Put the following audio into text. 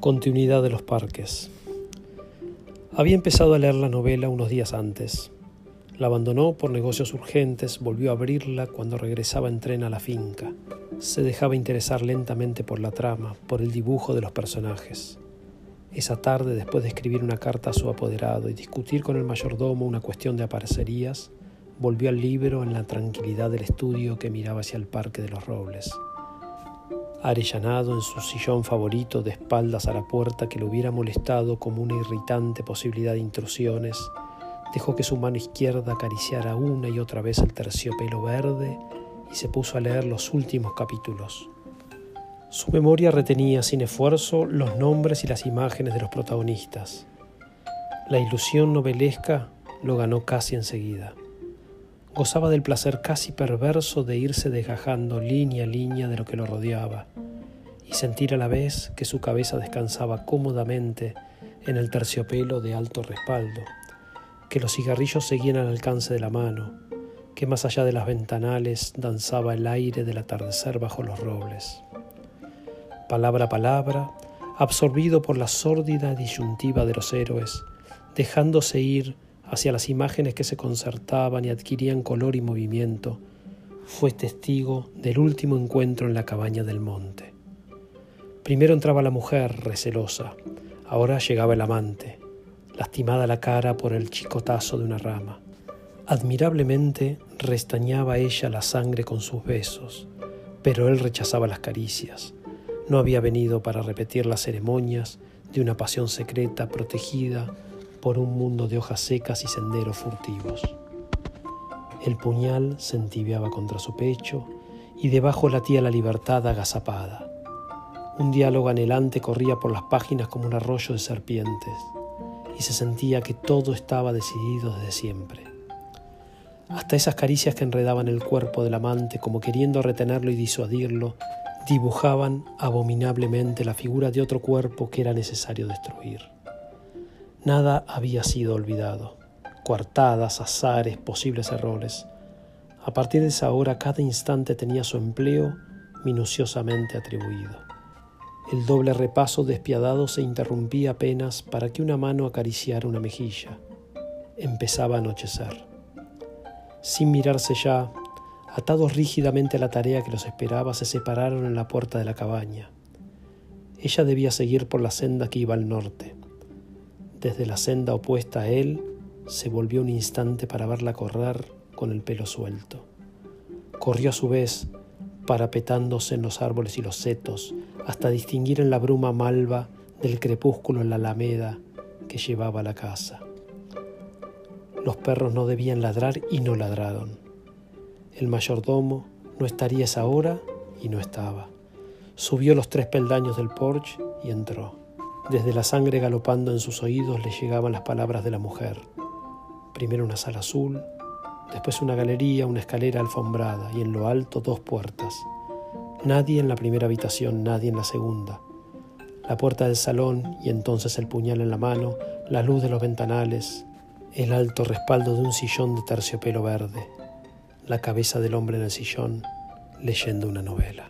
Continuidad de los parques. Había empezado a leer la novela unos días antes. La abandonó por negocios urgentes, volvió a abrirla cuando regresaba en tren a la finca. Se dejaba interesar lentamente por la trama, por el dibujo de los personajes. Esa tarde, después de escribir una carta a su apoderado y discutir con el mayordomo una cuestión de aparecerías, volvió al libro en la tranquilidad del estudio que miraba hacia el Parque de los Robles arellanado en su sillón favorito de espaldas a la puerta que le hubiera molestado como una irritante posibilidad de intrusiones, dejó que su mano izquierda acariciara una y otra vez el terciopelo verde y se puso a leer los últimos capítulos. Su memoria retenía sin esfuerzo los nombres y las imágenes de los protagonistas. La ilusión novelesca lo ganó casi enseguida gozaba del placer casi perverso de irse desgajando línea a línea de lo que lo rodeaba y sentir a la vez que su cabeza descansaba cómodamente en el terciopelo de alto respaldo, que los cigarrillos seguían al alcance de la mano, que más allá de las ventanales danzaba el aire del atardecer bajo los robles. Palabra a palabra, absorbido por la sórdida disyuntiva de los héroes, dejándose ir hacia las imágenes que se concertaban y adquirían color y movimiento, fue testigo del último encuentro en la cabaña del monte. Primero entraba la mujer, recelosa, ahora llegaba el amante, lastimada la cara por el chicotazo de una rama. Admirablemente restañaba ella la sangre con sus besos, pero él rechazaba las caricias. No había venido para repetir las ceremonias de una pasión secreta protegida por un mundo de hojas secas y senderos furtivos. El puñal se entibiaba contra su pecho y debajo latía la libertad agazapada. Un diálogo anhelante corría por las páginas como un arroyo de serpientes y se sentía que todo estaba decidido desde siempre. Hasta esas caricias que enredaban el cuerpo del amante como queriendo retenerlo y disuadirlo, dibujaban abominablemente la figura de otro cuerpo que era necesario destruir. Nada había sido olvidado. Coartadas, azares, posibles errores. A partir de esa hora cada instante tenía su empleo minuciosamente atribuido. El doble repaso despiadado se interrumpía apenas para que una mano acariciara una mejilla. Empezaba a anochecer. Sin mirarse ya, atados rígidamente a la tarea que los esperaba, se separaron en la puerta de la cabaña. Ella debía seguir por la senda que iba al norte. Desde la senda opuesta a él, se volvió un instante para verla correr con el pelo suelto. Corrió a su vez, parapetándose en los árboles y los setos, hasta distinguir en la bruma malva del crepúsculo en la alameda que llevaba a la casa. Los perros no debían ladrar y no ladraron. El mayordomo no estaría esa hora y no estaba. Subió los tres peldaños del porche y entró. Desde la sangre galopando en sus oídos le llegaban las palabras de la mujer. Primero una sala azul, después una galería, una escalera alfombrada y en lo alto dos puertas. Nadie en la primera habitación, nadie en la segunda. La puerta del salón y entonces el puñal en la mano, la luz de los ventanales, el alto respaldo de un sillón de terciopelo verde, la cabeza del hombre en el sillón leyendo una novela.